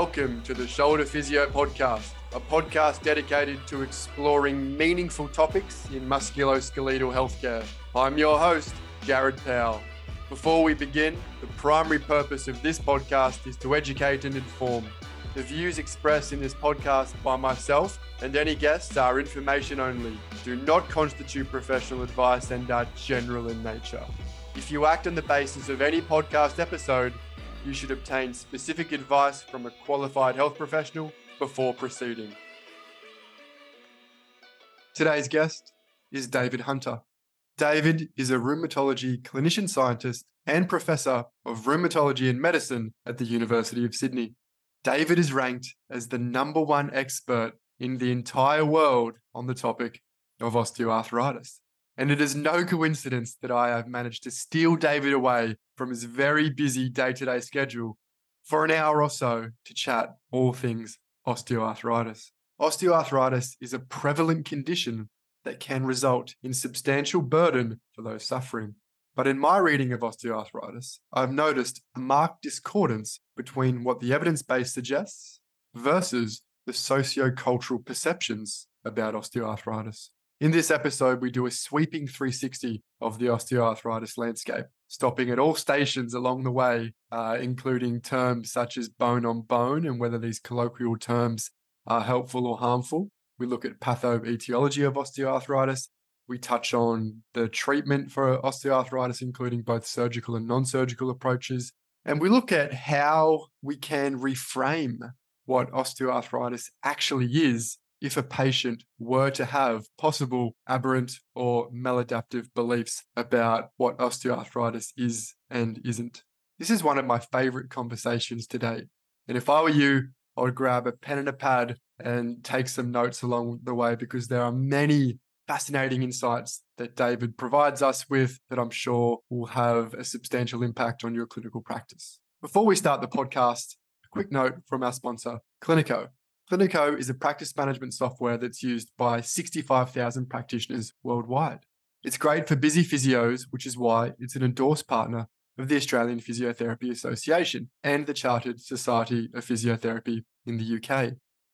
welcome to the Shoulder Physio Podcast, a podcast dedicated to exploring meaningful topics in musculoskeletal healthcare. I'm your host, Jared Powell. Before we begin, the primary purpose of this podcast is to educate and inform. The views expressed in this podcast by myself and any guests are information only, do not constitute professional advice, and are general in nature. If you act on the basis of any podcast episode, you should obtain specific advice from a qualified health professional before proceeding. Today's guest is David Hunter. David is a rheumatology clinician scientist and professor of rheumatology and medicine at the University of Sydney. David is ranked as the number one expert in the entire world on the topic of osteoarthritis. And it is no coincidence that I have managed to steal David away from his very busy day to day schedule for an hour or so to chat all things osteoarthritis. Osteoarthritis is a prevalent condition that can result in substantial burden for those suffering. But in my reading of osteoarthritis, I've noticed a marked discordance between what the evidence base suggests versus the socio-cultural perceptions about osteoarthritis. In this episode, we do a sweeping 360 of the osteoarthritis landscape, stopping at all stations along the way, uh, including terms such as bone on bone and whether these colloquial terms are helpful or harmful. We look at pathoetiology of osteoarthritis. We touch on the treatment for osteoarthritis, including both surgical and non surgical approaches. And we look at how we can reframe what osteoarthritis actually is if a patient were to have possible aberrant or maladaptive beliefs about what osteoarthritis is and isn't. This is one of my favorite conversations today. And if I were you, I would grab a pen and a pad and take some notes along the way because there are many fascinating insights that David provides us with that I'm sure will have a substantial impact on your clinical practice. Before we start the podcast, a quick note from our sponsor, Cliniko. Cliniko is a practice management software that's used by 65,000 practitioners worldwide. It's great for busy physios, which is why it's an endorsed partner of the Australian Physiotherapy Association and the Chartered Society of Physiotherapy in the UK.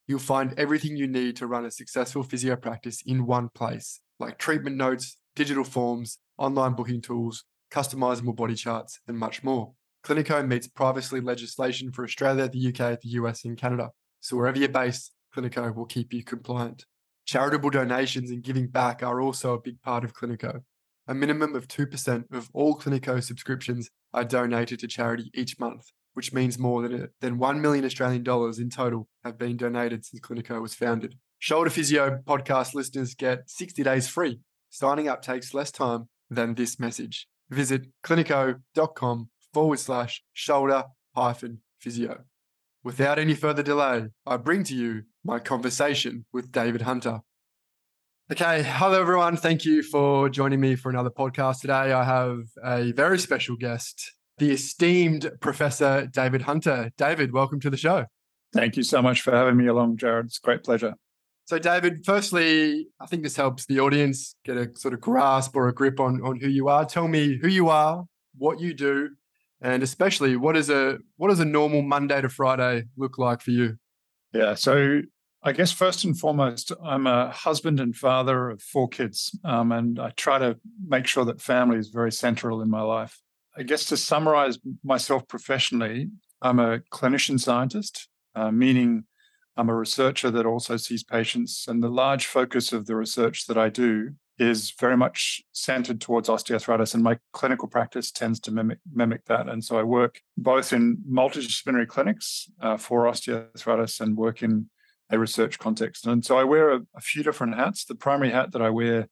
You'll find everything you need to run a successful physio practice in one place, like treatment notes, digital forms, online booking tools, customizable body charts, and much more. Cliniko meets privacy legislation for Australia, the UK, the US, and Canada. So wherever you're based, Cliniko will keep you compliant. Charitable donations and giving back are also a big part of Cliniko. A minimum of 2% of all Cliniko subscriptions are donated to charity each month, which means more than, than 1 million Australian dollars in total have been donated since Cliniko was founded. Shoulder Physio podcast listeners get 60 days free. Signing up takes less time than this message. Visit cliniko.com forward slash shoulder hyphen physio. Without any further delay, I bring to you my conversation with David Hunter. Okay, hello everyone. Thank you for joining me for another podcast today. I have a very special guest, the esteemed Professor David Hunter. David, welcome to the show. Thank you so much for having me along, Jared. It's a great pleasure. So, David, firstly, I think this helps the audience get a sort of grasp or a grip on, on who you are. Tell me who you are, what you do, and especially what is a what does a normal Monday to Friday look like for you? Yeah, so I guess first and foremost, I'm a husband and father of four kids, um, and I try to make sure that family is very central in my life. I guess to summarize myself professionally, I'm a clinician scientist, uh, meaning I'm a researcher that also sees patients, and the large focus of the research that I do is very much centered towards osteoarthritis, and my clinical practice tends to mimic, mimic that. And so I work both in multidisciplinary clinics uh, for osteoarthritis and work in a research context. And so I wear a, a, few different hats. The primary hat that I wear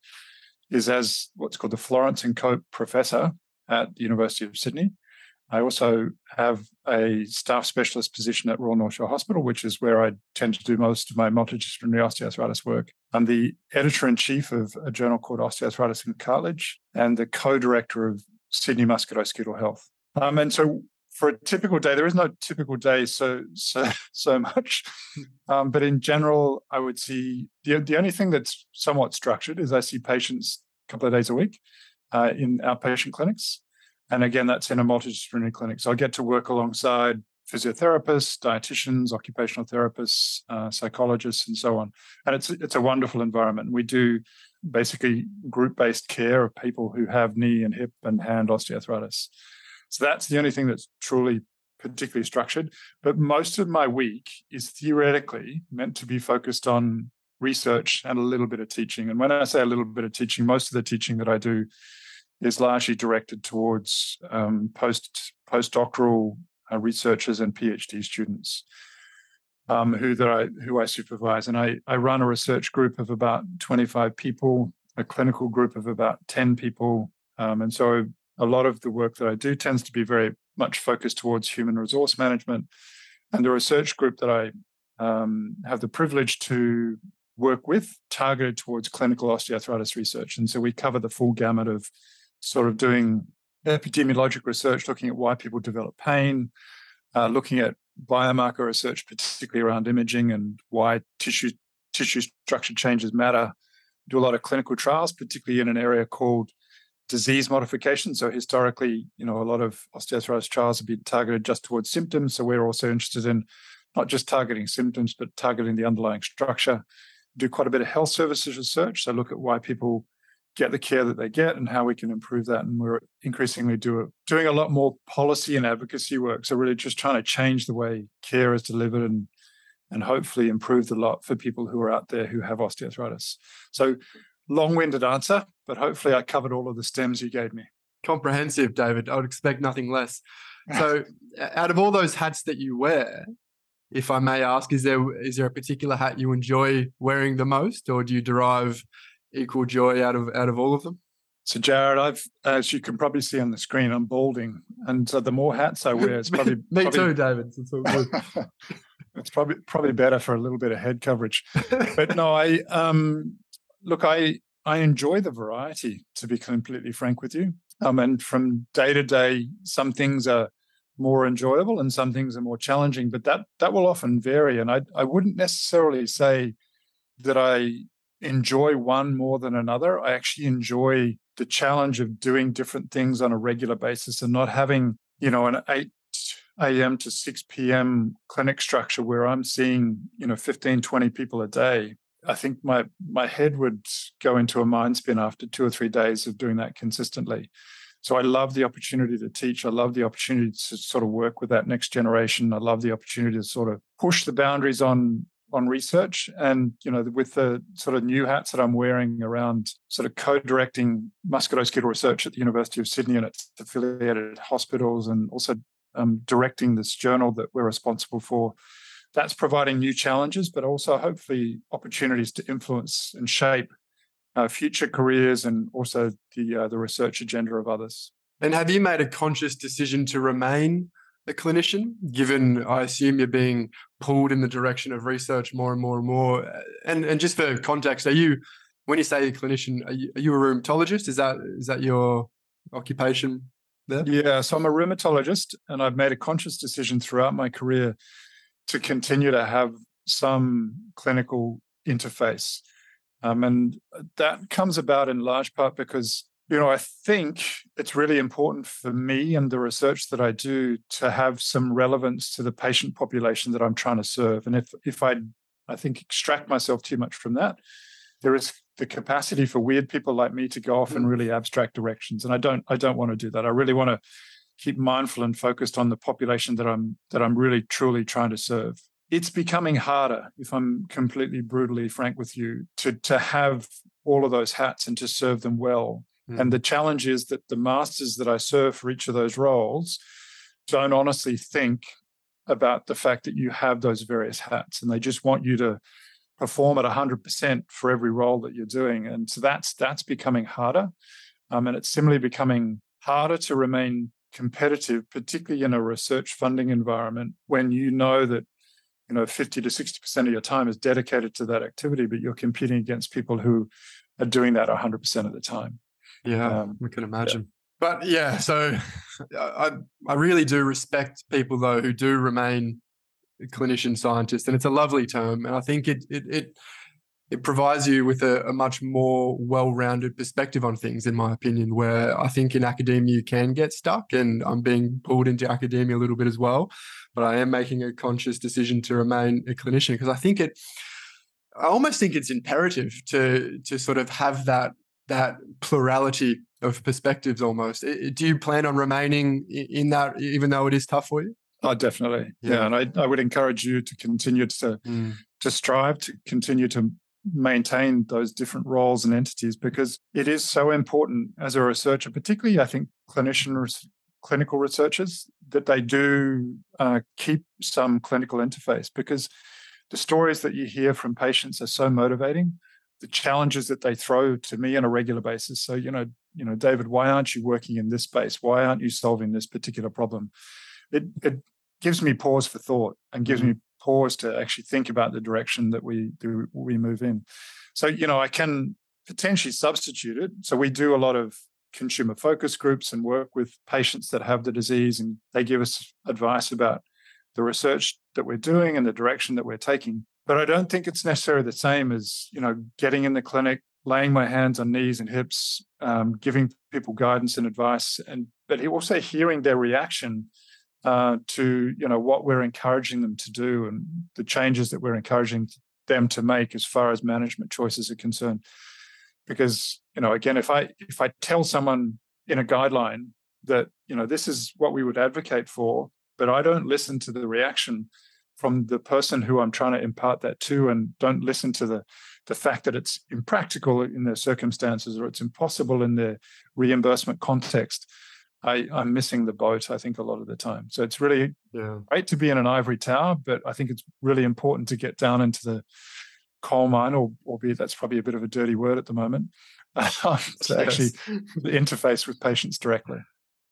is as what's called the Florance and Cope Professor at the University of Sydney. I also have a staff specialist position at Royal North Shore Hospital, which is where I tend to do most of my multidisciplinary osteoarthritis work. I'm the editor in chief of a journal called Osteoarthritis and Cartilage and the co director of Sydney Musculoskeletal Health. Um, and so for a typical day, there is no typical day so so so much, um, but in general, I would see the the only thing that's somewhat structured is I see patients a couple of days a week uh, in outpatient clinics, and again, that's in a multidisciplinary clinic. So I get to work alongside physiotherapists, dietitians, occupational therapists, uh, psychologists, and so on. And it's it's a wonderful environment. We do basically group based care of people who have knee and hip and hand osteoarthritis. So that's the only thing that's truly particularly structured. But most of my week is theoretically meant to be focused on research and a little bit of teaching. And when I say a little bit of teaching, most of the teaching that I do is largely directed towards um, post postdoctoral uh, researchers and PhD students um, who that I who I supervise, and I I run a research group of about 25 people, a clinical group of about 10 people, um, and so a lot of the work that I do tends to be very much focused towards human resource management, and the research group that I um, have the privilege to work with targeted towards clinical osteoarthritis research, and so we cover the full gamut of sort of doing epidemiologic research, looking at why people develop pain, uh, looking at biomarker research, particularly around imaging and why tissue tissue structure changes matter. Do a lot of clinical trials, particularly in an area called disease modification. So historically, you know, a lot of osteoarthritis trials have been targeted just towards symptoms. So we're also interested in not just targeting symptoms, but targeting the underlying structure. Do quite a bit of health services research. So look at why people get the care that they get and how we can improve that. And we're increasingly do it, doing a lot more policy and advocacy work. So really just trying to change the way care is delivered and and hopefully improve the lot for people who are out there who have osteoarthritis. So long-winded answer, but hopefully I covered all of the stems you gave me. Comprehensive, David. I would expect nothing less. So out of all those hats that you wear, if I may ask, is there is there a particular hat you enjoy wearing the most, or do you derive equal joy out of out of all of them? So, Jared, I've as you can probably see on the screen, I'm balding, and so the more hats I wear, it's probably me probably, too, David. It's, it's probably probably better for a little bit of head coverage. But no, I um look, I I enjoy the variety. To be completely frank with you, um, and from day to day, some things are more enjoyable and some things are more challenging, but that that will often vary. And I I wouldn't necessarily say that I enjoy one more than another. I actually enjoy the challenge of doing different things on a regular basis and not having, you know, an 8 a.m. to 6 p.m. clinic structure where I'm seeing, you know, 15, 20 people a day. I think my my head would go into a mind spin after two or three days of doing that consistently. So I love the opportunity to teach. I love the opportunity to sort of work with that next generation. I love the opportunity to sort of push the boundaries on on research and you know with the sort of new hats that i'm wearing around sort of co-directing musculoskeletal research at the university of sydney and its affiliated hospitals and also um, directing this journal that we're responsible for that's providing new challenges but also hopefully opportunities to influence and shape uh, future careers and also the uh, the research agenda of others. And have you made a conscious decision to remain a clinician, given I assume you're being pulled in the direction of research more and more and more. And and just for context, are you when you say a clinician, are you, are you a rheumatologist? Is that is that your occupation there? Yeah, so I'm a rheumatologist, and I've made a conscious decision throughout my career to continue to have some clinical interface. Um, and that comes about in large part because you know, I think it's really important for me and the research that I do to have some relevance to the patient population that I'm trying to serve. And if if I I think extract myself too much from that, there is the capacity for weird people like me to go off in mm. really abstract directions. And I don't I don't want to do that. I really want to keep mindful and focused on the population that I'm that I'm really truly trying to serve. It's becoming harder, if I'm completely brutally frank with you, to to have all of those hats and to serve them well Mm. And the challenge is that the masters that I serve for each of those roles don't honestly think about the fact that you have those various hats and they just want you to perform at 100% for every role that you're doing and so that's that's becoming harder um, and it's similarly becoming harder to remain competitive particularly in a research funding environment when you know that you know 50 to 60% of your time is dedicated to that activity but you're competing against people who are doing that 100% of the time yeah, um, we can imagine. Yeah. But yeah, so I I really do respect people though who do remain clinician scientists, and it's a lovely term, and I think it it it it provides you with a, a much more well-rounded perspective on things, in my opinion. Where I think in academia you can get stuck, and I'm being pulled into academia a little bit as well. But I am making a conscious decision to remain a clinician because I think it. I almost think it's imperative to to sort of have that that plurality of perspectives almost. Do you plan on remaining in that, even though it is tough for you? Oh, definitely. Yeah. yeah. And I, I would encourage you to continue to mm. to strive to continue to maintain those different roles and entities because it is so important as a researcher, particularly I think clinician clinical researchers, that they do uh, keep some clinical interface because the stories that you hear from patients are so motivating the challenges that they throw to me on a regular basis. So, you know, you know, David, why aren't you working in this space? Why aren't you solving this particular problem? It it gives me pause for thought and gives mm-hmm. me pause to actually think about the direction that we do we move in. So, you know, I can potentially substitute it. So we do a lot of consumer focus groups and work with patients that have the disease and they give us advice about the research that we're doing and the direction that we're taking but I don't think it's necessarily the same as you know getting in the clinic, laying my hands on knees and hips, um, giving people guidance and advice, and but also hearing their reaction uh, to you know what we're encouraging them to do and the changes that we're encouraging them to make as far as management choices are concerned. Because you know, again, if I if I tell someone in a guideline that you know this is what we would advocate for, but I don't listen to the reaction from the person who I'm trying to impart that to and don't listen to the the fact that it's impractical in their circumstances or it's impossible in their reimbursement context. I, I'm missing the boat, I think, a lot of the time. So it's really yeah. great to be in an ivory tower, but I think it's really important to get down into the coal mine, or albeit that's probably a bit of a dirty word at the moment, to yes. actually interface with patients directly.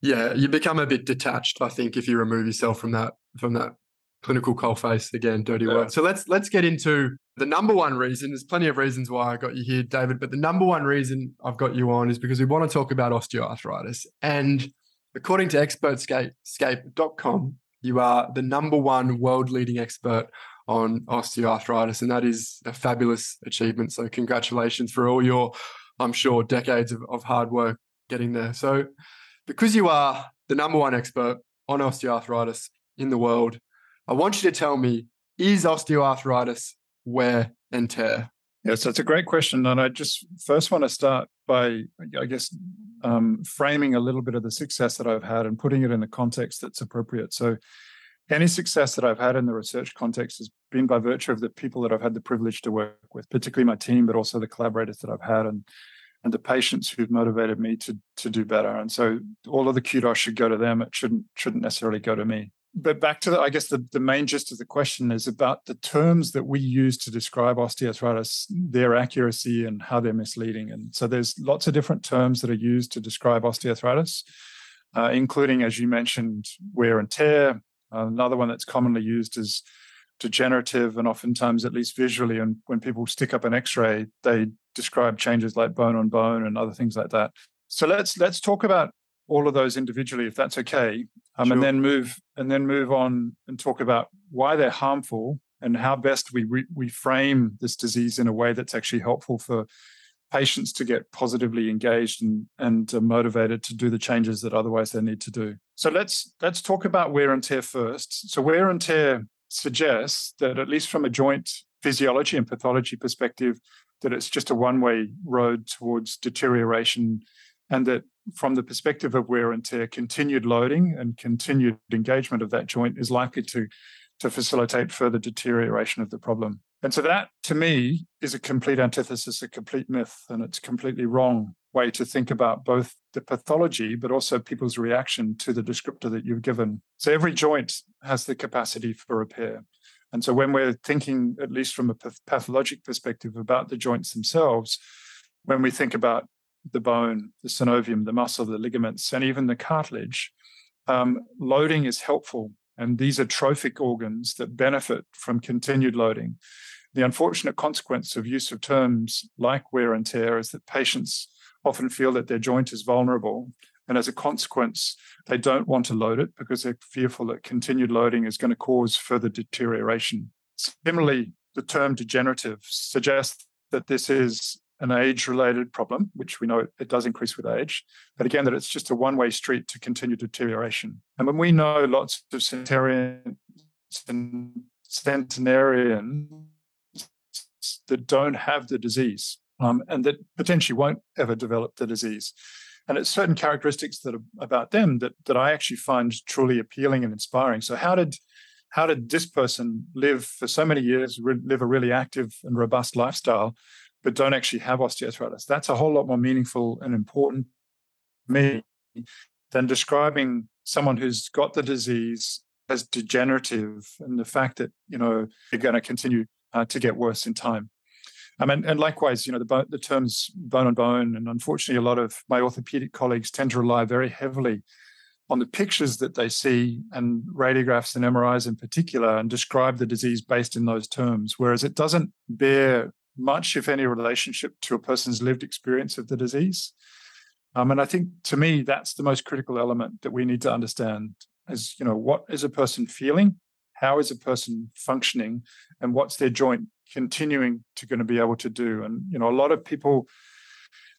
Yeah, you become a bit detached, I think, if you remove yourself from that from that clinical coalface again, dirty yeah. word. So let's let's get into the number one reason. There's plenty of reasons why I got you here, David, but the number one reason I've got you on is because we want to talk about osteoarthritis. And according to expertscape.com, you are the number one world leading expert on osteoarthritis, and that is a fabulous achievement. So congratulations for all your, I'm sure, decades of, of hard work getting there. So because you are the number one expert on osteoarthritis in the world, I want you to tell me is osteoarthritis wear and tear? Yes, it's a great question. And I just first want to start by, I guess, um, framing a little bit of the success that I've had and putting it in the context that's appropriate. So, any success that I've had in the research context has been by virtue of the people that I've had the privilege to work with, particularly my team, but also the collaborators that I've had and and the patients who've motivated me to to do better. And so all of the kudos should go to them. It shouldn't shouldn't necessarily go to me but back to the, I guess the, the main gist of the question is about the terms that we use to describe osteoarthritis, their accuracy and how they're misleading. And so there's lots of different terms that are used to describe osteoarthritis, uh, including, as you mentioned, wear and tear. Another one that's commonly used is degenerative, and oftentimes, at least visually, and when people stick up an X-ray, they describe changes like bone on bone and other things like that. So let's let's talk about all of those individually, if that's okay, um, sure. and then move and then move on and talk about why they're harmful and how best we re- we frame this disease in a way that's actually helpful for patients to get positively engaged and and uh, motivated to do the changes that otherwise they need to do. So let's let's talk about wear and tear first. So wear and tear suggests that at least from a joint physiology and pathology perspective, that it's just a one-way road towards deterioration and that from the perspective of wear and tear, continued loading and continued engagement of that joint is likely to, to facilitate further deterioration of the problem. And so that, to me, is a complete antithesis, a complete myth, and it's completely wrong way to think about both the pathology, but also people's reaction to the descriptor that you've given. So every joint has the capacity for repair. And so when we're thinking, at least from a pathologic perspective, about the joints themselves, when we think about the bone, the synovium, the muscle, the ligaments, and even the cartilage, um, loading is helpful. And these are trophic organs that benefit from continued loading. The unfortunate consequence of use of terms like wear and tear is that patients often feel that their joint is vulnerable. And as a consequence, they don't want to load it because they're fearful that continued loading is going to cause further deterioration. Similarly, the term degenerative suggests that this is an age related problem, which we know it, does increase with age, but again, that it's just a one way street to continued deterioration. And when we know lots of centenarian, centenarians that don't have the disease um, and that potentially won't ever develop the disease. And it's certain characteristics that are about them that, that I actually find truly appealing and inspiring. So, how did how did this person live for so many years, re- live a really active and robust lifestyle, but don't actually have osteoarthritis? That's a whole lot more meaningful and important me than describing someone who's got the disease as degenerative and the fact that you know they're going to continue uh, to get worse in time. Um, and, and likewise, you know, the, the terms bone on bone, and unfortunately, a lot of my orthopedic colleagues tend to rely very heavily on the pictures that they see and radiographs and MRIs in particular and describe the disease based in those terms, whereas it doesn't bear much, if any, relationship to a person's lived experience of the disease. Um, and I think to me, that's the most critical element that we need to understand is, you know, what is a person feeling? How is a person functioning? And what's their joint continuing to going to be able to do? And, you know, a lot of people,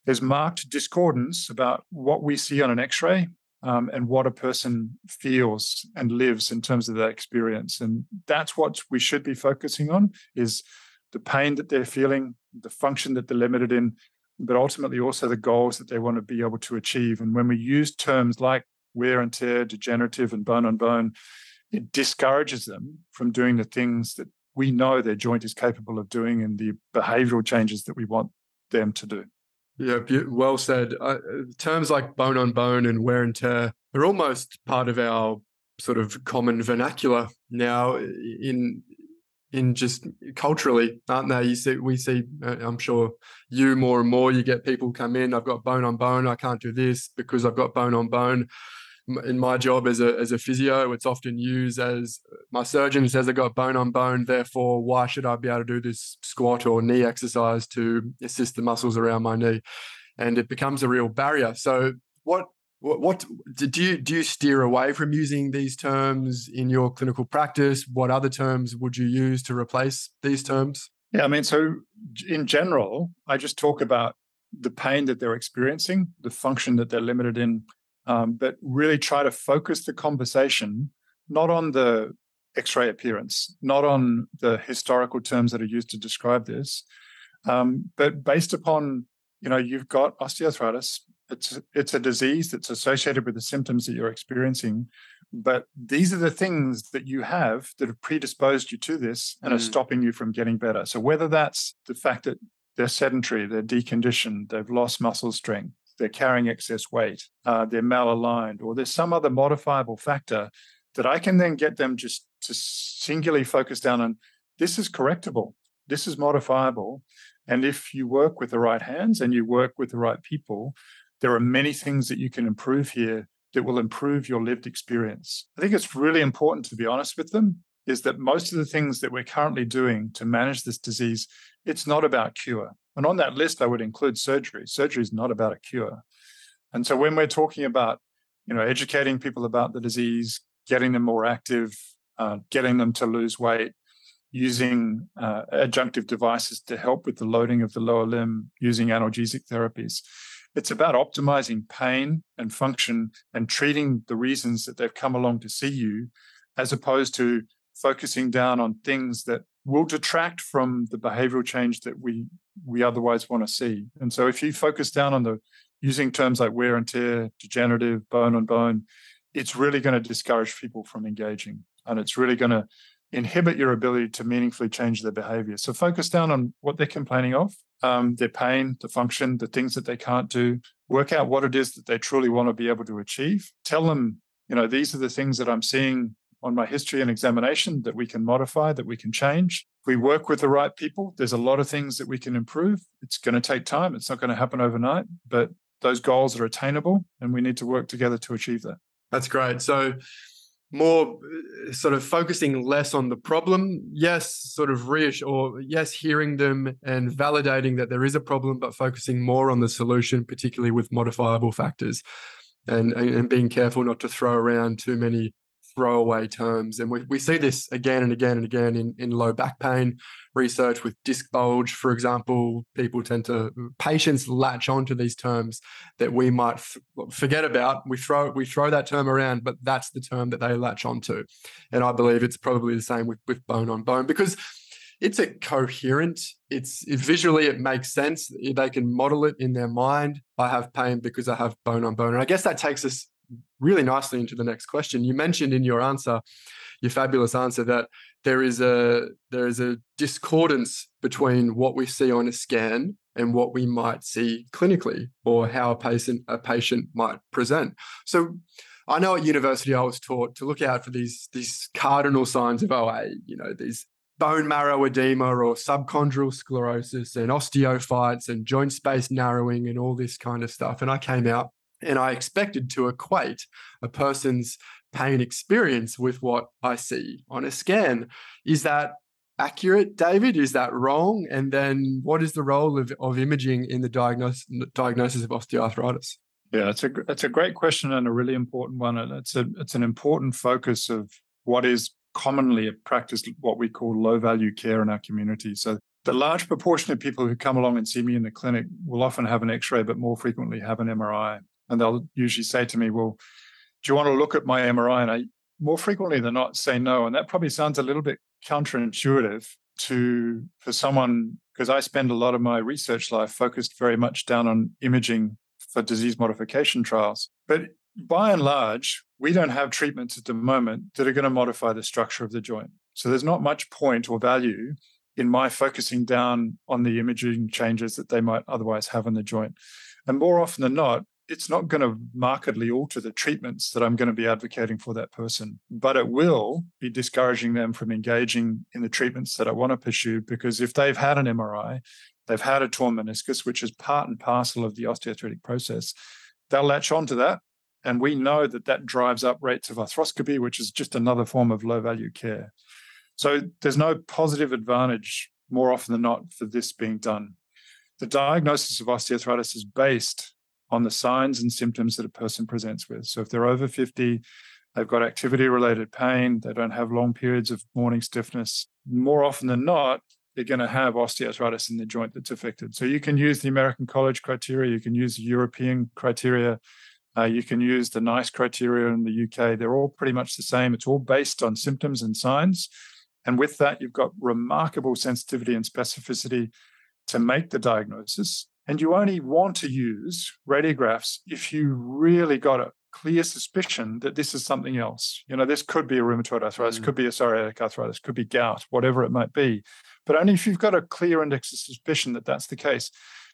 there's marked discordance about what we see on an x-ray um, and what a person feels and lives in terms of that experience. And that's what we should be focusing on is the pain that they're feeling, the function that they're limited in, but ultimately also the goals that they want to be able to achieve. And when we use terms like wear and tear, degenerative, and bone on bone, it discourages them from doing the things that we know their joint is capable of doing and the behavioral changes that we want them to do. Yeah, well said. Uh, terms like bone on bone and wear and tear are almost part of our sort of common vernacular now in in just culturally, aren't they? You see, we see. Uh, I'm sure you more and more. You get people come in. I've got bone on bone. I can't do this because I've got bone on bone in my job as a as a physio, it's often used as my surgeon says I've got bone on bone. Therefore, why should I be able to do this squat or knee exercise to assist the muscles around my knee? And it becomes a real barrier. So, what what, what do you do you steer away from using these terms in your clinical practice? What other terms would you use to replace these terms? Yeah, I mean, so in general, I just talk about the pain that they're experiencing, the function that they're limited in, um, but really try to focus the conversation not on the X-ray appearance, not on the historical terms that are used to describe this, um, but based upon you know you've got osteoarthritis. It's it's a disease that's associated with the symptoms that you're experiencing, but these are the things that you have that have predisposed you to this and mm. are stopping you from getting better. So whether that's the fact that they're sedentary, they're deconditioned, they've lost muscle strength, they're carrying excess weight, uh, they're malaligned, or there's some other modifiable factor that I can then get them just to singularly focus down on this is correctable, this is modifiable. And if you work with the right hands and you work with the right people, there are many things that you can improve here that will improve your lived experience. I think it's really important to be honest with them is that most of the things that we're currently doing to manage this disease, it's not about cure. And on that list, I would include surgery. Surgery is not about a cure. And so when we're talking about, you know, educating people about the disease, getting them more active, uh, getting them to lose weight, using uh, adjunctive devices to help with the loading of the lower limb, using analgesic therapies. It's about optimizing pain and function and treating the reasons that they've come along to see you, as opposed to focusing down on things that will detract from the behavioral change that we we otherwise want to see. And so if you focus down on the using terms like wear and tear, degenerative, bone on bone, it's really going to discourage people from engaging. And it's really going to inhibit your ability to meaningfully change their behavior. So focus down on what they're complaining of, um, their pain, the function, the things that they can't do. Work out what it is that they truly want to be able to achieve. Tell them, you know, these are the things that I'm seeing on my history and examination that we can modify, that we can change. We work with the right people, there's a lot of things that we can improve. It's going to take time. It's not going to happen overnight, but those goals are attainable and we need to work together to achieve that. That's great. So, more uh, sort of focusing less on the problem. Yes, sort of reassure, or yes, hearing them and validating that there is a problem, but focusing more on the solution, particularly with modifiable factors and, and being careful not to throw around too many throwaway terms. And we, we see this again and again and again in, in low back pain research with disc bulge, for example. People tend to, mm, patients latch onto these terms that we might f- forget about. We throw, we throw that term around, but that's the term that they latch onto. And I believe it's probably the same with, with bone on bone because it's a coherent it's it, visually it makes sense they can model it in their mind i have pain because i have bone on bone and i guess that takes us really nicely into the next question. You mentioned in your answer, your fabulous answer, that there is a there is a discordance between what we see on a scan and what we might see clinically, or how a patient a patient might present. So I know at university I was taught to look out for these these cardinal signs of OA, you know, these bone marrow edema or subchondral sclerosis and osteophytes and joint space narrowing and all this kind of stuff. And I came out and I expected to equate a person's pain experience with what I see on a scan. Is that accurate, David? Is that wrong? And then what is the role of, of imaging in the diagnosis, diagnosis of osteoarthritis? Yeah, it's a it's a great question and a really important one. And it's a it's an important focus of what is commonly a practiced, what we call low value care in our community. So the large proportion of people who come along and see me in the clinic will often have an X-ray, but more frequently have an MRI and they'll usually say to me, "Well, do you want to look at my MRI?" And I more frequently than not say no, and that probably sounds a little bit counterintuitive to for someone because I spend a lot of my research life focused very much down on imaging for disease modification trials. But by and large, we don't have treatments at the moment that are going to modify the structure of the joint. So there's not much point or value in my focusing down on the imaging changes that they might otherwise have in the joint. And more often than not, it's not going to markedly alter the treatments that I'm going to be advocating for that person, but it will be discouraging them from engaging in the treatments that I want to pursue because if they've had an MRI, they've had a torn meniscus, which is part and parcel of the osteoarthritic process, they'll latch onto that. And we know that that drives up rates of arthroscopy, which is just another form of low value care. So there's no positive advantage more often than not for this being done. The diagnosis of osteoarthritis is based on the signs and symptoms that a person presents with. So if they're over 50, they've got activity related pain, they don't have long periods of morning stiffness, more often than not, they're going to have osteoarthritis in the joint that's affected. So you can use the American College criteria, you can use the European criteria, uh, you can use the NICE criteria in the UK. They're all pretty much the same. It's all based on symptoms and signs. And with that, you've got remarkable sensitivity and specificity to make the diagnosis. And you only want to use radiographs if you really got a clear suspicion that this is something else. You know, this could be a rheumatoid arthritis, mm. could be a psoriatic arthritis, could be gout, whatever it might be. But only if you've got a clear index of suspicion that that's the case.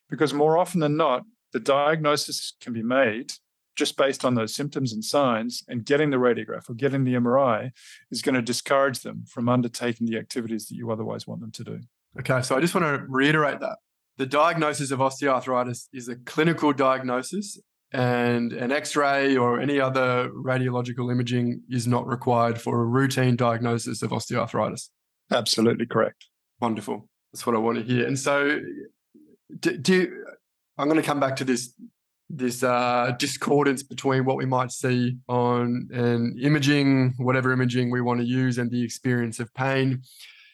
Because more often than not, the diagnosis can be made just based on those symptoms and signs, and getting the radiograph or getting the MRI is going to discourage them from undertaking the activities that you otherwise want them to do. Okay, so I just want to reiterate that the diagnosis of osteoarthritis is a clinical diagnosis and an x-ray or any other radiological imaging is not required for a routine diagnosis of osteoarthritis. Absolutely correct. Wonderful. That's what i want to hear. And so do, do you, i'm going to come back to this this uh, discordance between what we might see on an imaging whatever imaging we want to use and the experience of pain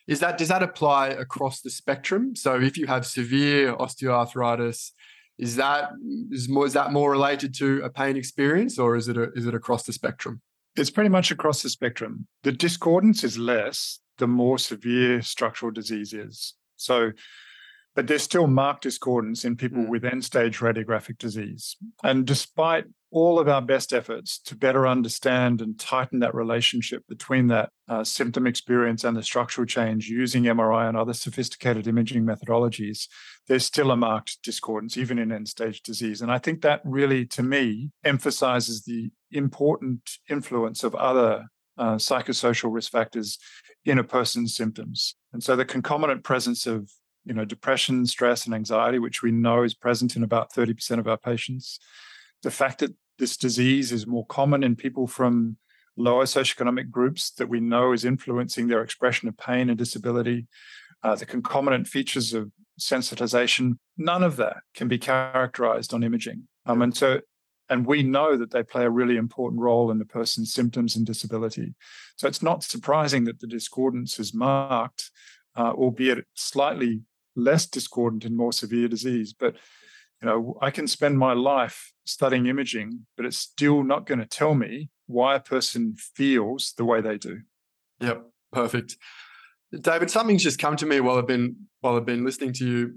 is that does that apply across the spectrum? So if you have severe osteoarthritis, is that is more is that more related to a pain experience or is it a, is it across the spectrum? It's pretty much across the spectrum. The discordance is less the more severe structural disease is. So but there's still marked discordance in people mm. with end stage radiographic disease. And despite all of our best efforts to better understand and tighten that relationship between that uh, symptom experience and the structural change using MRI and other sophisticated imaging methodologies, there's still a marked discordance, even in end stage disease. And I think that really, to me, emphasizes the important influence of other uh, psychosocial risk factors in a person's symptoms. And so the concomitant presence of you know, depression, stress, and anxiety, which we know is present in about 30% of our patients. The fact that this disease is more common in people from lower socioeconomic groups that we know is influencing their expression of pain and disability, uh, the concomitant features of sensitization, none of that can be characterized on imaging. Um, and so And we know that they play a really important role in the person's symptoms and disability. So it's not surprising that the discordance is marked, uh, albeit slightly less discordant in more severe disease. But you know, I can spend my life studying imaging, but it's still not going to tell me why a person feels the way they do. Yep, perfect. David, something's just come to me while I've been while I've been listening to you.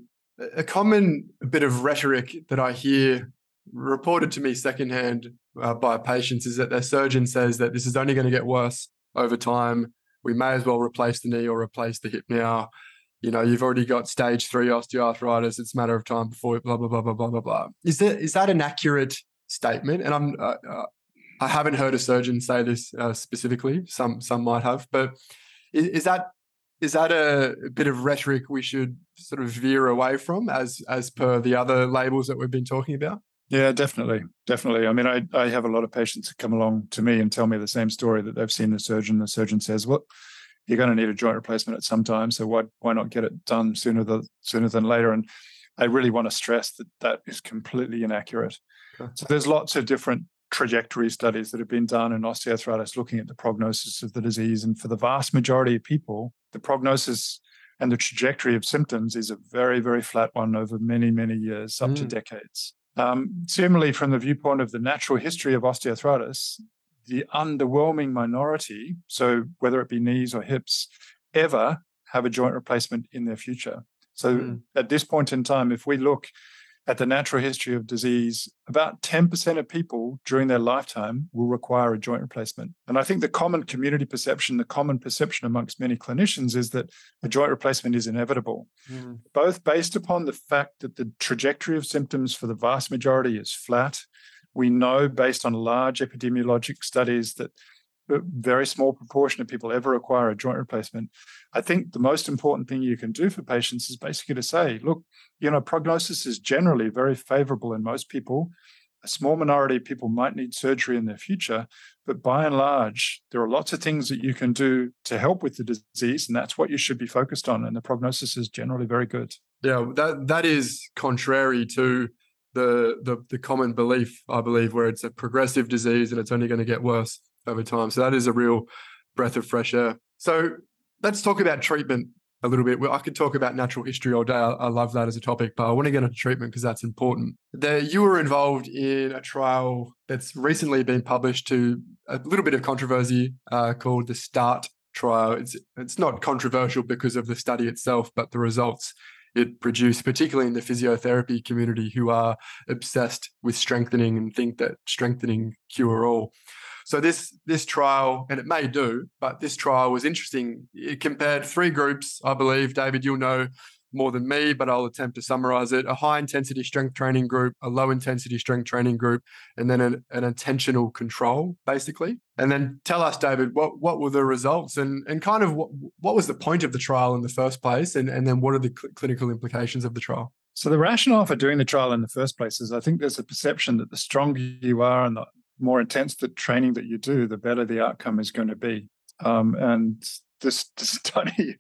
A common bit of rhetoric that I hear reported to me secondhand uh, by patients is that their surgeon says that this is only going to get worse over time. We may as well replace the knee or replace the hip now. You know, you've already got stage three osteoarthritis. It's a matter of time before blah blah blah blah blah blah blah. Is that is that an accurate statement? And I'm uh, uh, I haven't heard a surgeon say this uh, specifically. Some some might have, but is, is that is that a, bit of rhetoric we should sort of veer away from as as per the other labels that we've been talking about? Yeah, definitely, definitely. I mean, I I have a lot of patients that come along to me and tell me the same story that they've seen the surgeon. The surgeon says, "Well, you're going to need a joint replacement at some time, so why why not get it done sooner than sooner than later?" And I really want to stress that that is completely inaccurate. Okay. So there's lots of different trajectory studies that have been done in osteoarthritis looking at the prognosis of the disease. And for the vast majority of people, the prognosis and the trajectory of symptoms is a very, very flat one over many, many years, up mm. to decades. Um, similarly, from the viewpoint of the natural history of osteoarthritis, the underwhelming minority, so whether it be knees or hips, ever have a joint replacement in their future. So mm. at this point in time, if we look at the natural history of disease, about 10% of people during their lifetime will require a joint replacement. And I think the common community perception, the common perception amongst many clinicians is that a joint replacement is inevitable, mm. both based upon the fact that the trajectory of symptoms for the vast majority is flat. We know based on large epidemiologic studies that a very small proportion of people ever require a joint replacement. I think the most important thing you can do for patients is basically to say, look, you know, prognosis is generally very favorable in most people. A small minority of people might need surgery in their future, but by and large, there are lots of things that you can do to help with the disease, and that's what you should be focused on. And the prognosis is generally very good. Yeah, that that is contrary to the the, the common belief, I believe, where it's a progressive disease and it's only going to get worse over time. So that is a real breath of fresh air. So let's talk about treatment a little bit. I could talk about natural history all day. I, I love that as a topic, but I want to get into treatment because that's important. You were involved in a trial that's recently been published to a little bit of controversy uh, called the START trial. It's it's not controversial because of the study itself, but the results it produced, particularly in the physiotherapy community who are obsessed with strengthening and think that strengthening cure all. So this this trial, and it may do, but this trial was interesting. It compared three groups, I believe. David, you'll know more than me, but I'll attempt to summarize it. A high intensity strength training group, a low intensity strength training group, and then an, an attentional control, basically. And then tell us, David, what, what were the results and, and kind of what, what was the point of the trial in the first place? And, and then what are the cl- clinical implications of the trial? So the rationale for doing the trial in the first place is I think there's a perception that the stronger you are and the more intense the training that you do, the better the outcome is going to be. Um, and this, study,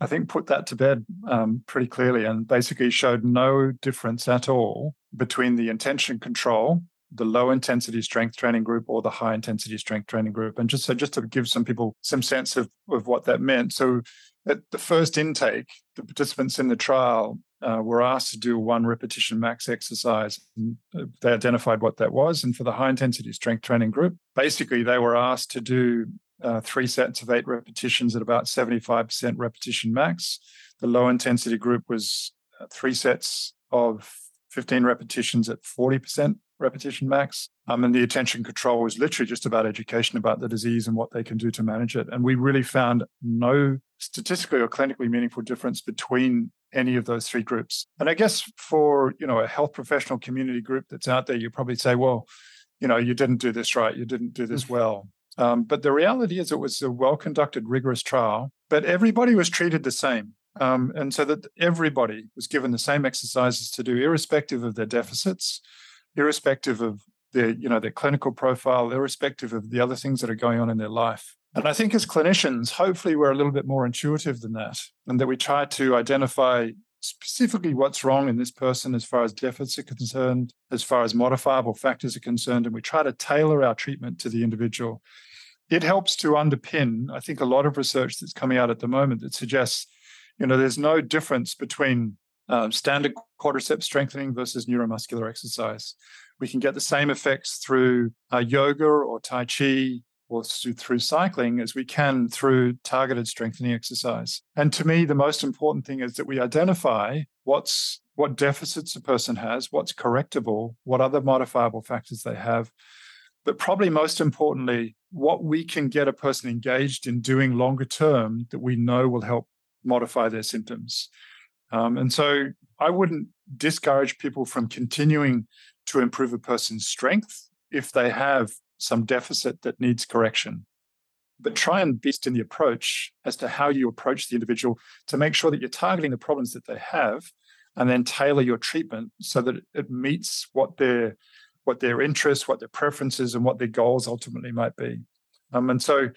I think, put that to bed um, pretty clearly and basically showed no difference at all between the attention control, the low intensity strength training group, or the high intensity strength training group. And just so, just to give some people some sense of, of what that meant. So, at the first intake, the participants in the trial uh, were asked to do one repetition max exercise. And uh, they identified what that was. And for the high intensity strength training group, basically they were asked to do uh, three sets of eight repetitions at about 75% repetition max. The low intensity group was uh, three sets of 15 repetitions at 40% repetition max. Um, and the attention control was literally just about education about the disease and what they can do to manage it. And we really found no statistically or clinically meaningful difference between any of those three groups. And I guess for, you know, a health professional community group that's out there, you probably say, well, you know, you didn't do this right, you didn't do this mm. well. Um, but the reality is, it was a well conducted, rigorous trial, but everybody was treated the same. Um, and so that everybody was given the same exercises to do, irrespective of their deficits, irrespective of their, you know, their clinical profile, irrespective of the other things that are going on in their life. And I think as clinicians, hopefully we're a little bit more intuitive than that, and that we try to identify specifically what's wrong in this person as far as deficits are concerned, as far as modifiable factors are concerned, and we try to tailor our treatment to the individual. It helps to underpin, I think, a lot of research that's coming out at the moment that suggests, you know, there's no difference between um, standard quadriceps strengthening versus neuromuscular exercise. We can get the same effects through uh, yoga or Tai Chi or through cycling as we can through targeted strengthening exercise. And to me, the most important thing is that we identify what's what deficits a person has, what's correctable, what other modifiable factors they have, but probably most importantly, what we can get a person engaged in doing longer term that we know will help modify their symptoms. Um, and so I wouldn't discourage people from continuing to improve a person's strength if they have some deficit that needs correction. But try and best in the approach as to how you approach the individual to make sure that you're targeting the problems that they have and then tailor your treatment so that it meets what their what their interests, what their preferences, and what their goals ultimately might be. Um, and so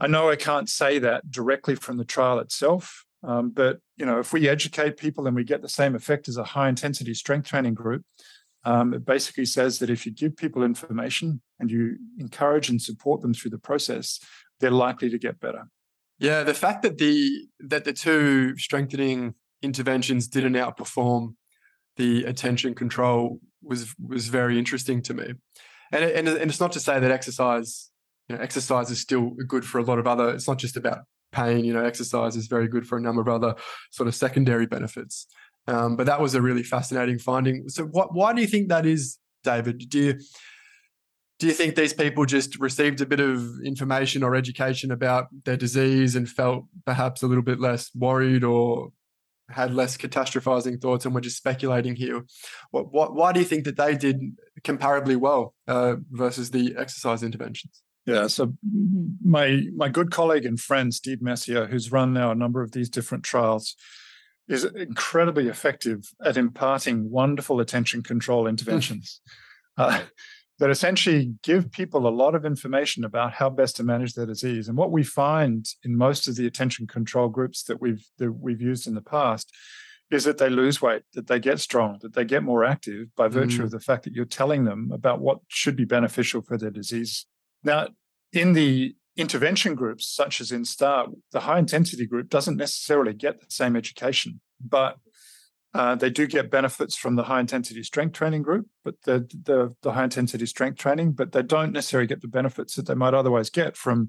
I know I can't say that directly from the trial itself, um, but you know, if we educate people and we get the same effect as a high intensity strength training group, um, it basically says that if you give people information and you encourage and support them through the process, they're likely to get better. Yeah, the fact that the that the two strengthening interventions didn't outperform the attention control was was very interesting to me. And and, and it's not to say that exercise, you know, exercise is still good for a lot of other. It's not just about pain. You know, exercise is very good for a number of other sort of secondary benefits. Um, but that was a really fascinating finding. So, what, why do you think that is, David? Do you do you think these people just received a bit of information or education about their disease and felt perhaps a little bit less worried or had less catastrophizing thoughts and were just speculating here? What, what, why do you think that they did comparably well uh, versus the exercise interventions? Yeah, so my my good colleague and friend Steve Messier, who's run now a number of these different trials, is incredibly effective at imparting wonderful attention control interventions uh, that essentially give people a lot of information about how best to manage their disease. And what we find in most of the attention control groups that we've that we've used in the past is that they lose weight, that they get strong, that they get more active by virtue mm. of the fact that you're telling them about what should be beneficial for their disease. Now, in the intervention groups, such as in START, the high intensity group doesn't necessarily get the same education, but uh, they do get benefits from the high intensity strength training group, but the, the, the high intensity strength training, but they don't necessarily get the benefits that they might otherwise get from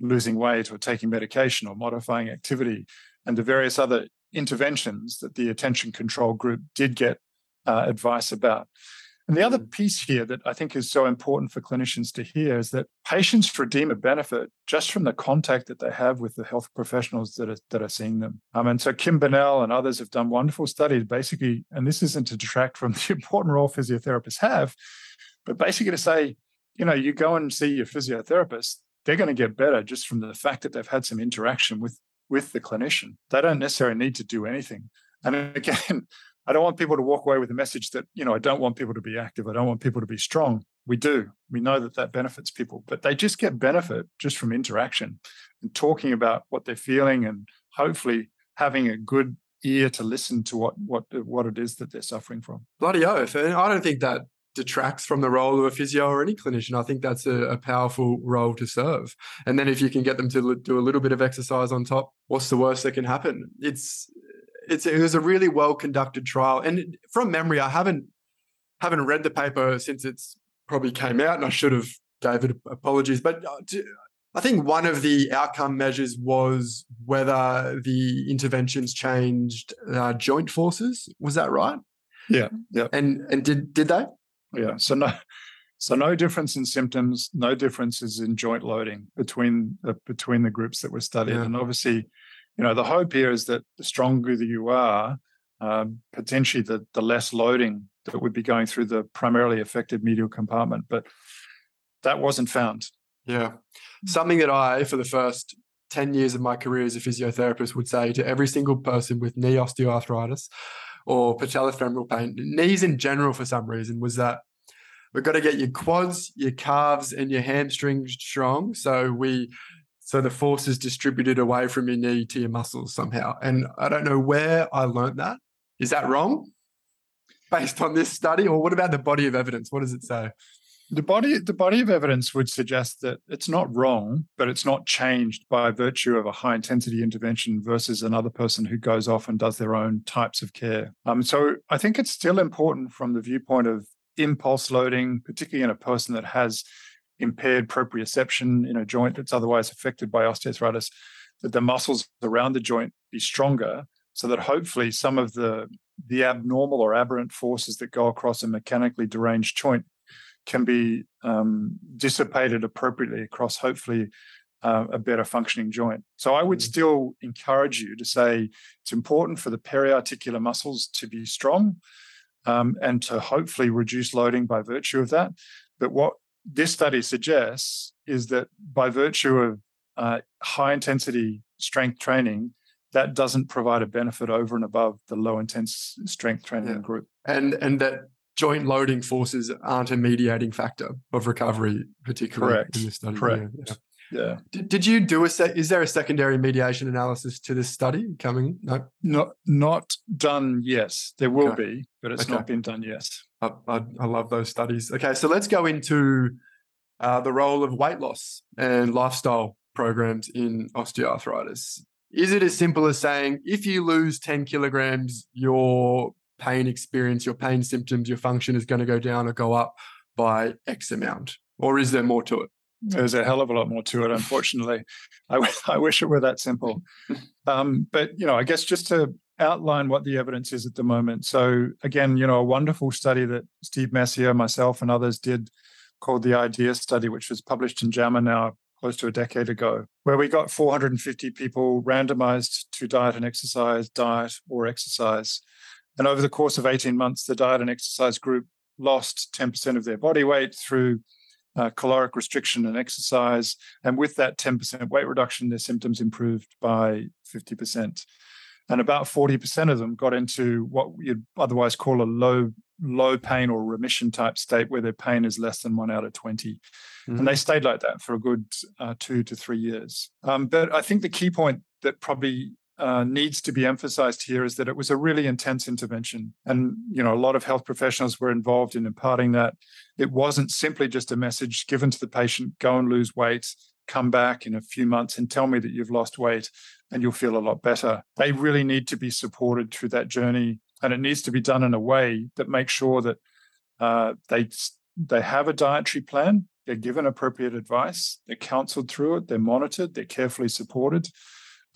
losing weight or taking medication or modifying activity and the various other interventions that the attention control group did get uh, advice about. And the other mm. piece here that I think is so important for clinicians to hear is that patients redeem a benefit just from the contact that they have with the health professionals that are, that are seeing them. Um, and so Kim Bennell and others have done wonderful studies basically, and this isn't to detract from the important role physiotherapists have, but basically to say, you know, you go and see your physiotherapist, they're going to get better just from the fact that they've had some interaction with with the clinician. They don't necessarily need to do anything. And again, I don't want people to walk away with a message that, you know, I don't want people to be active. I don't want people to be strong. We do. We know that that benefits people, but they just get benefit just from interaction and talking about what they're feeling and hopefully having a good ear to listen to what what what it is that they're suffering from. Bloody oath. And I don't think that detracts from the role of a physio or any clinician. I think that's a, a, powerful role to serve. And then if you can get them to do a little bit of exercise on top, what's the worst that can happen? It's it's it was a really well conducted trial, and from memory, I haven't haven't read the paper since it's probably came out, and I should have. David, apologies, but uh, I think one of the outcome measures was whether the interventions changed uh, joint forces. Was that right? Yeah, yeah. And and did did they? Yeah. So no, so no difference in symptoms, no differences in joint loading between uh, between the groups that were studied, yeah. and obviously you know, the hope here is that the stronger that you are, um, potentially the, the less loading that would be going through the primarily affected medial compartment. But that wasn't found. Yeah. Something that I, for the first 10 years of my career as a physiotherapist, would say to every single person with knee osteoarthritis or patellofemoral pain, knees in general for some reason, was that we've got to get your quads, your calves, and your hamstrings strong. So we So the force is distributed away from your knee to your muscles somehow. And I don't know where I learned that. Is that wrong? Based on this study? Or what about the body of evidence? What does it say? The body, the body of evidence would suggest that it's not wrong, but it's not changed by virtue of a high intensity intervention versus another person who goes off and does their own types of care. Um, so I think it's still important from the viewpoint of impulse loading, particularly in a person that has impaired proprioception in a joint that's otherwise affected by osteoarthritis, that the muscles around the joint be stronger so that hopefully some of the the abnormal or aberrant forces that go across a mechanically deranged joint can be um, dissipated appropriately across hopefully uh, a better functioning joint. So I would mm-hmm. still encourage you to say it's important for the periarticular muscles to be strong um, and to hopefully reduce loading by virtue of that. But what this study suggests is that by virtue of uh, high intensity strength training, that doesn't provide a benefit over and above the low intense strength training yeah. group. And and that joint loading forces aren't a mediating factor of recovery, particularly Correct. in this study. Correct. Yeah. Yeah. Did, did you do a se- is there a secondary mediation analysis to this study coming? No. Not not done. Yes, there will okay. be, but it's okay. not been done yet. I, I, I, love those studies. Okay, so let's go into uh, the role of weight loss and lifestyle programs in osteoarthritis. Is it as simple as saying if you lose 10 kilograms, your pain experience, your pain symptoms, your function is going to go down or go up by X amount? Or is there more to it? There's a hell of a lot more to it, unfortunately. I, wish it were that simple. Um, but, you know, I guess just to outline what the evidence is at the moment. So, again, you know, a wonderful study that Steve Messier, myself, and others did called the IDEA study, which was published in JAMA now close to a decade ago, where we got 450 people randomized to diet and exercise, diet or exercise. And over the course of 18 months, the diet and exercise group lost 10% of their body weight through uh, caloric restriction and exercise. And with that 10% weight reduction, their symptoms improved by 50%. And about 40% of them got into what you'd otherwise call a low low pain or remission type state where their pain is less than one out of 20. Mm-hmm. And they mm-hmm. stayed like that for a good uh, two to three years. Um, but I think the key point that probably uh, needs to be emphasized here is that it was a really intense intervention. And, you know, a lot of health professionals were involved in imparting that. It wasn't simply just a message given to the patient go and lose weight, come back in a few months and tell me that you've lost weight and you'll feel a lot better. They really need to be supported through that journey. And it needs to be done in a way that makes sure that uh, they, they have a dietary plan, they're given appropriate advice, they're counseled through it, they're monitored, they're carefully supported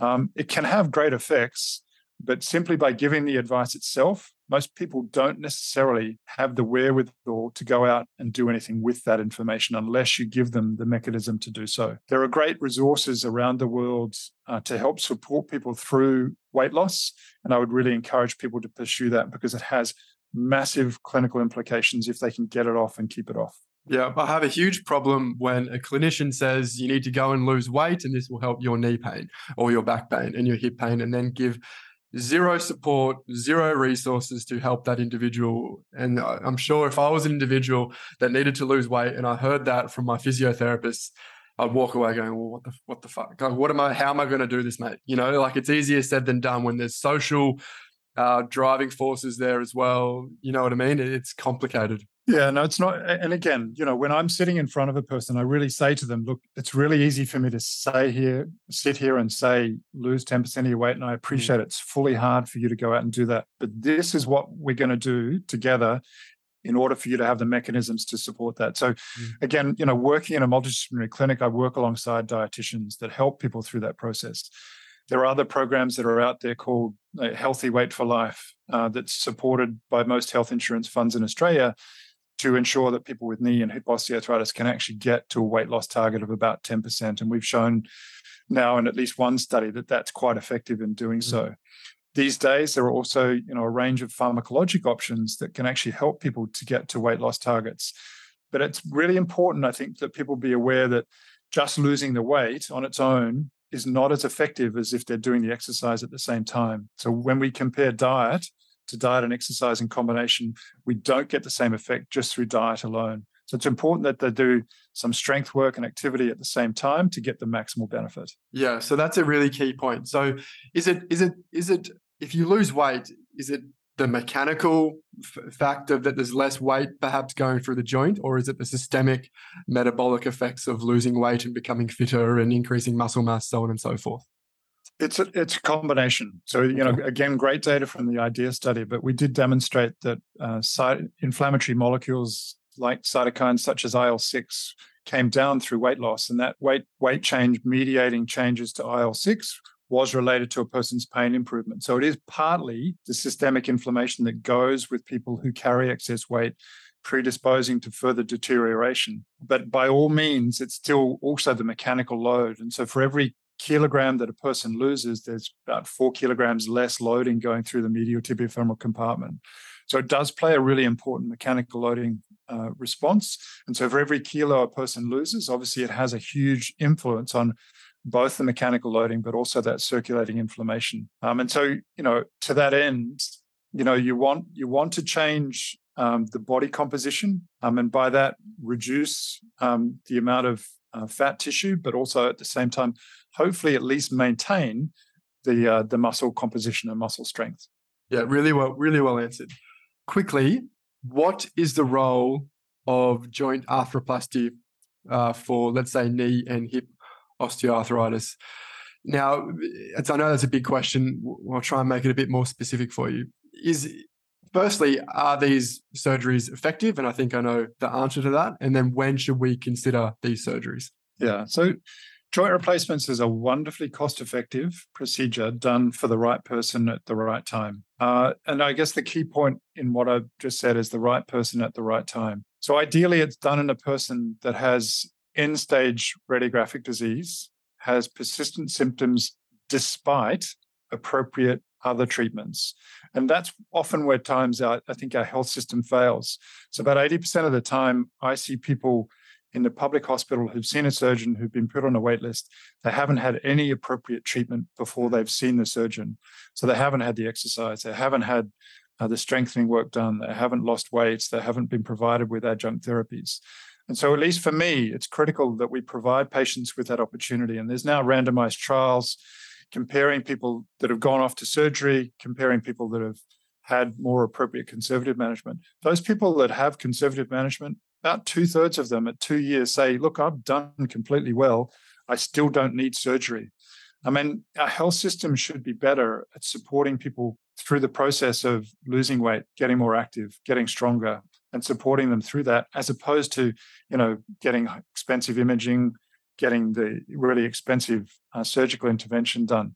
um, it can have great effects, but simply by giving the advice itself, most people don't necessarily have the wherewithal to go out and do anything with that information unless you give them the mechanism to do so. There are great resources around the world uh, to help support people through weight loss. And I would really encourage people to pursue that because it has massive clinical implications if they can get it off and keep it off. Yeah, I have a huge problem when a clinician says you need to go and lose weight and this will help your knee pain or your back pain and your hip pain, and then give zero support, zero resources to help that individual. And I'm sure if I was an individual that needed to lose weight and I heard that from my physiotherapist, I'd walk away going, well, what the what the fuck? Like, What am I? How am I going to do this, mate? You know, like it's easier said than done when there's social uh, driving forces there as well. You know what I mean? It's complicated. Yeah, no, it's not. And again, you know, when I'm sitting in front of a person, I really say to them, look, it's really easy for me to say here, sit here and say, lose 10% of your weight. And I mm. appreciate it's fully hard for you to go out and do that. But this is what we're going to do together in order for you to have the mechanisms to support that. So mm. again, you know, working in a multidisciplinary clinic, I work alongside dietitians that help people through that process. There are other programs that are out there called uh, Healthy Weight for Life uh, that's supported by most health insurance funds in Australia to ensure that people with knee and hip osteoarthritis can actually get to a weight loss target of about 10%. And we've shown now in at least one study that that's quite effective in doing mm-hmm. so. These days, there are also you know a range of pharmacologic options that can actually help people to get to weight loss targets. But it's really important, I think, that people be aware that just losing the weight on its own is not as effective as if they're doing the exercise at the same time. So when we compare diet to diet and exercise in combination, we don't get the same effect just through diet alone. So it's important that they do some strength work and activity at the same time to get the maximal benefit. Yeah, so that's a really key point. So is it is it is it if you lose weight, is it the mechanical f- factor that there's less weight perhaps going through the joint, or is it the systemic metabolic effects of losing weight and becoming fitter and increasing muscle mass, so on and so forth? It's a, it's a combination. So, you know, again, great data from the IDEA study, but we did demonstrate that uh, inflammatory molecules like cytokines such as IL 6 came down through weight loss, and that weight, weight change mediating changes to IL 6 was related to a person's pain improvement. So it is partly the systemic inflammation that goes with people who carry excess weight predisposing to further deterioration. But by all means, it's still also the mechanical load. And so for every kilogram that a person loses, there's about four kilograms less loading going through the medial tibiofemoral compartment. So it does play a really important mechanical loading uh, response. And so for every kilo a person loses, obviously it has a huge influence on both the mechanical loading, but also that circulating inflammation. Um, and so, you know, to that end, you know, you want you want to change um, the body composition, um, and by that reduce um, the amount of uh, fat tissue, but also at the same time, hopefully, at least maintain the uh, the muscle composition and muscle strength. Yeah, really well, really well answered. Quickly, what is the role of joint arthroplasty uh, for, let's say, knee and hip osteoarthritis. Now, I know that's a big question. I'll try and make it a bit more specific for you. Is firstly, are these surgeries effective? And I think I know the answer to that. And then when should we consider these surgeries? Yeah. So joint replacements is a wonderfully cost effective procedure done for the right person at the right time. Uh, and I guess the key point in what I've just said is the right person at the right time. So ideally, it's done in a person that has end stage radiographic disease has persistent symptoms despite appropriate other treatments. And that's often where times our, I think our health system fails. So about 80% of the time I see people in the public hospital who've seen a surgeon who've been put on a wait list. They haven't had any appropriate treatment before they've seen the surgeon. So they haven't had the exercise, they haven't had uh, the strengthening work done, they haven't lost weights, they haven't been provided with adjunct therapies. And so, at least for me, it's critical that we provide patients with that opportunity. And there's now randomized trials comparing people that have gone off to surgery, comparing people that have had more appropriate conservative management. Those people that have conservative management, about two thirds of them at two years say, Look, I've done completely well. I still don't need surgery. I mean, our health system should be better at supporting people through the process of losing weight, getting more active, getting stronger, and supporting them through that, as opposed to, you know, getting expensive imaging, getting the really expensive uh, surgical intervention done.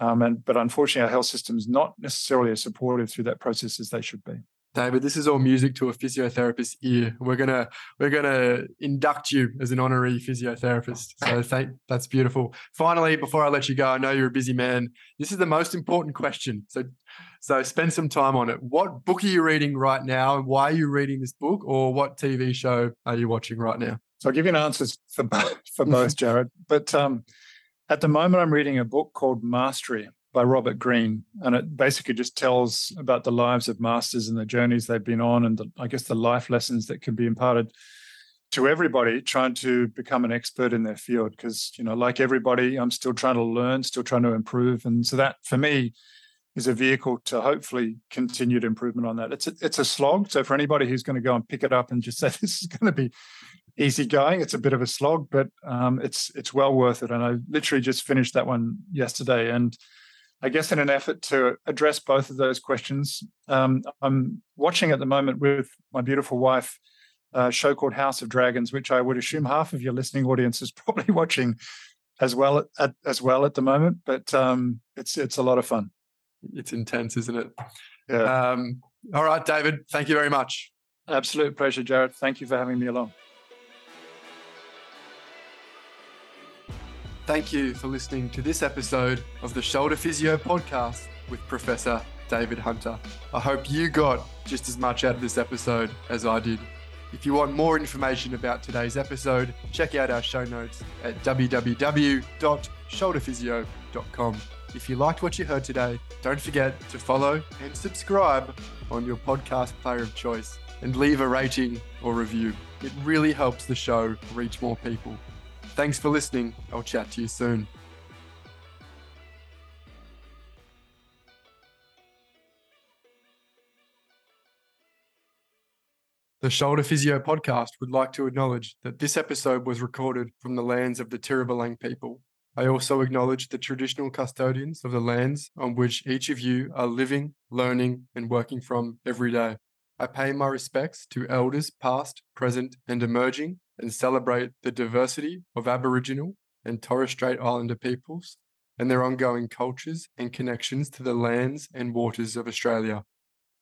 Um, and but unfortunately, our health system is not necessarily as supportive through that process as they should be. David, this is all music to a physiotherapist's ear. We're gonna we're gonna induct you as an honorary physiotherapist. So thank that's beautiful. Finally, before I let you go, I know you're a busy man. This is the most important question. So so spend some time on it. What book are you reading right now, and why are you reading this book, or what TV show are you watching right now? So I'll give you an answer for both, for both, Jared. But um, at the moment, I'm reading a book called Mastery by Robert Greene, and it basically just tells about the lives of masters and the journeys they've been on, and the, I guess the life lessons that can be imparted to everybody trying to become an expert in their field. Because you know, like everybody, I'm still trying to learn, still trying to improve, and so that for me is a vehicle to hopefully continued improvement on that. It's a, it's a slog. So for anybody who's going to go and pick it up and just say this is going to be easy going, it's a bit of a slog, but um, it's it's well worth it. And I literally just finished that one yesterday, and I guess in an effort to address both of those questions, um, I'm watching at the moment with my beautiful wife a show called House of Dragons, which I would assume half of your listening audience is probably watching as well at, as well at the moment. But um, it's it's a lot of fun. It's intense, isn't it? Yeah. Um, all right, David. Thank you very much. Absolute pleasure, Jared. Thank you for having me along. Thank you for listening to this episode of the Shoulder Physio podcast with Professor David Hunter. I hope you got just as much out of this episode as I did. If you want more information about today's episode, check out our show notes at www.shoulderphysio.com. If you liked what you heard today, don't forget to follow and subscribe on your podcast player of choice. and leave a rating or review. It really helps the show reach more people. Thanks for listening. I'll chat to you soon. The Shoulder Physio podcast would like to acknowledge that this episode was recorded from the lands of the Tirrabalang people. I also acknowledge the traditional custodians of the lands on which each of you are living, learning, and working from every day. I pay my respects to elders past, present, and emerging, and celebrate the diversity of Aboriginal and Torres Strait Islander peoples and their ongoing cultures and connections to the lands and waters of Australia.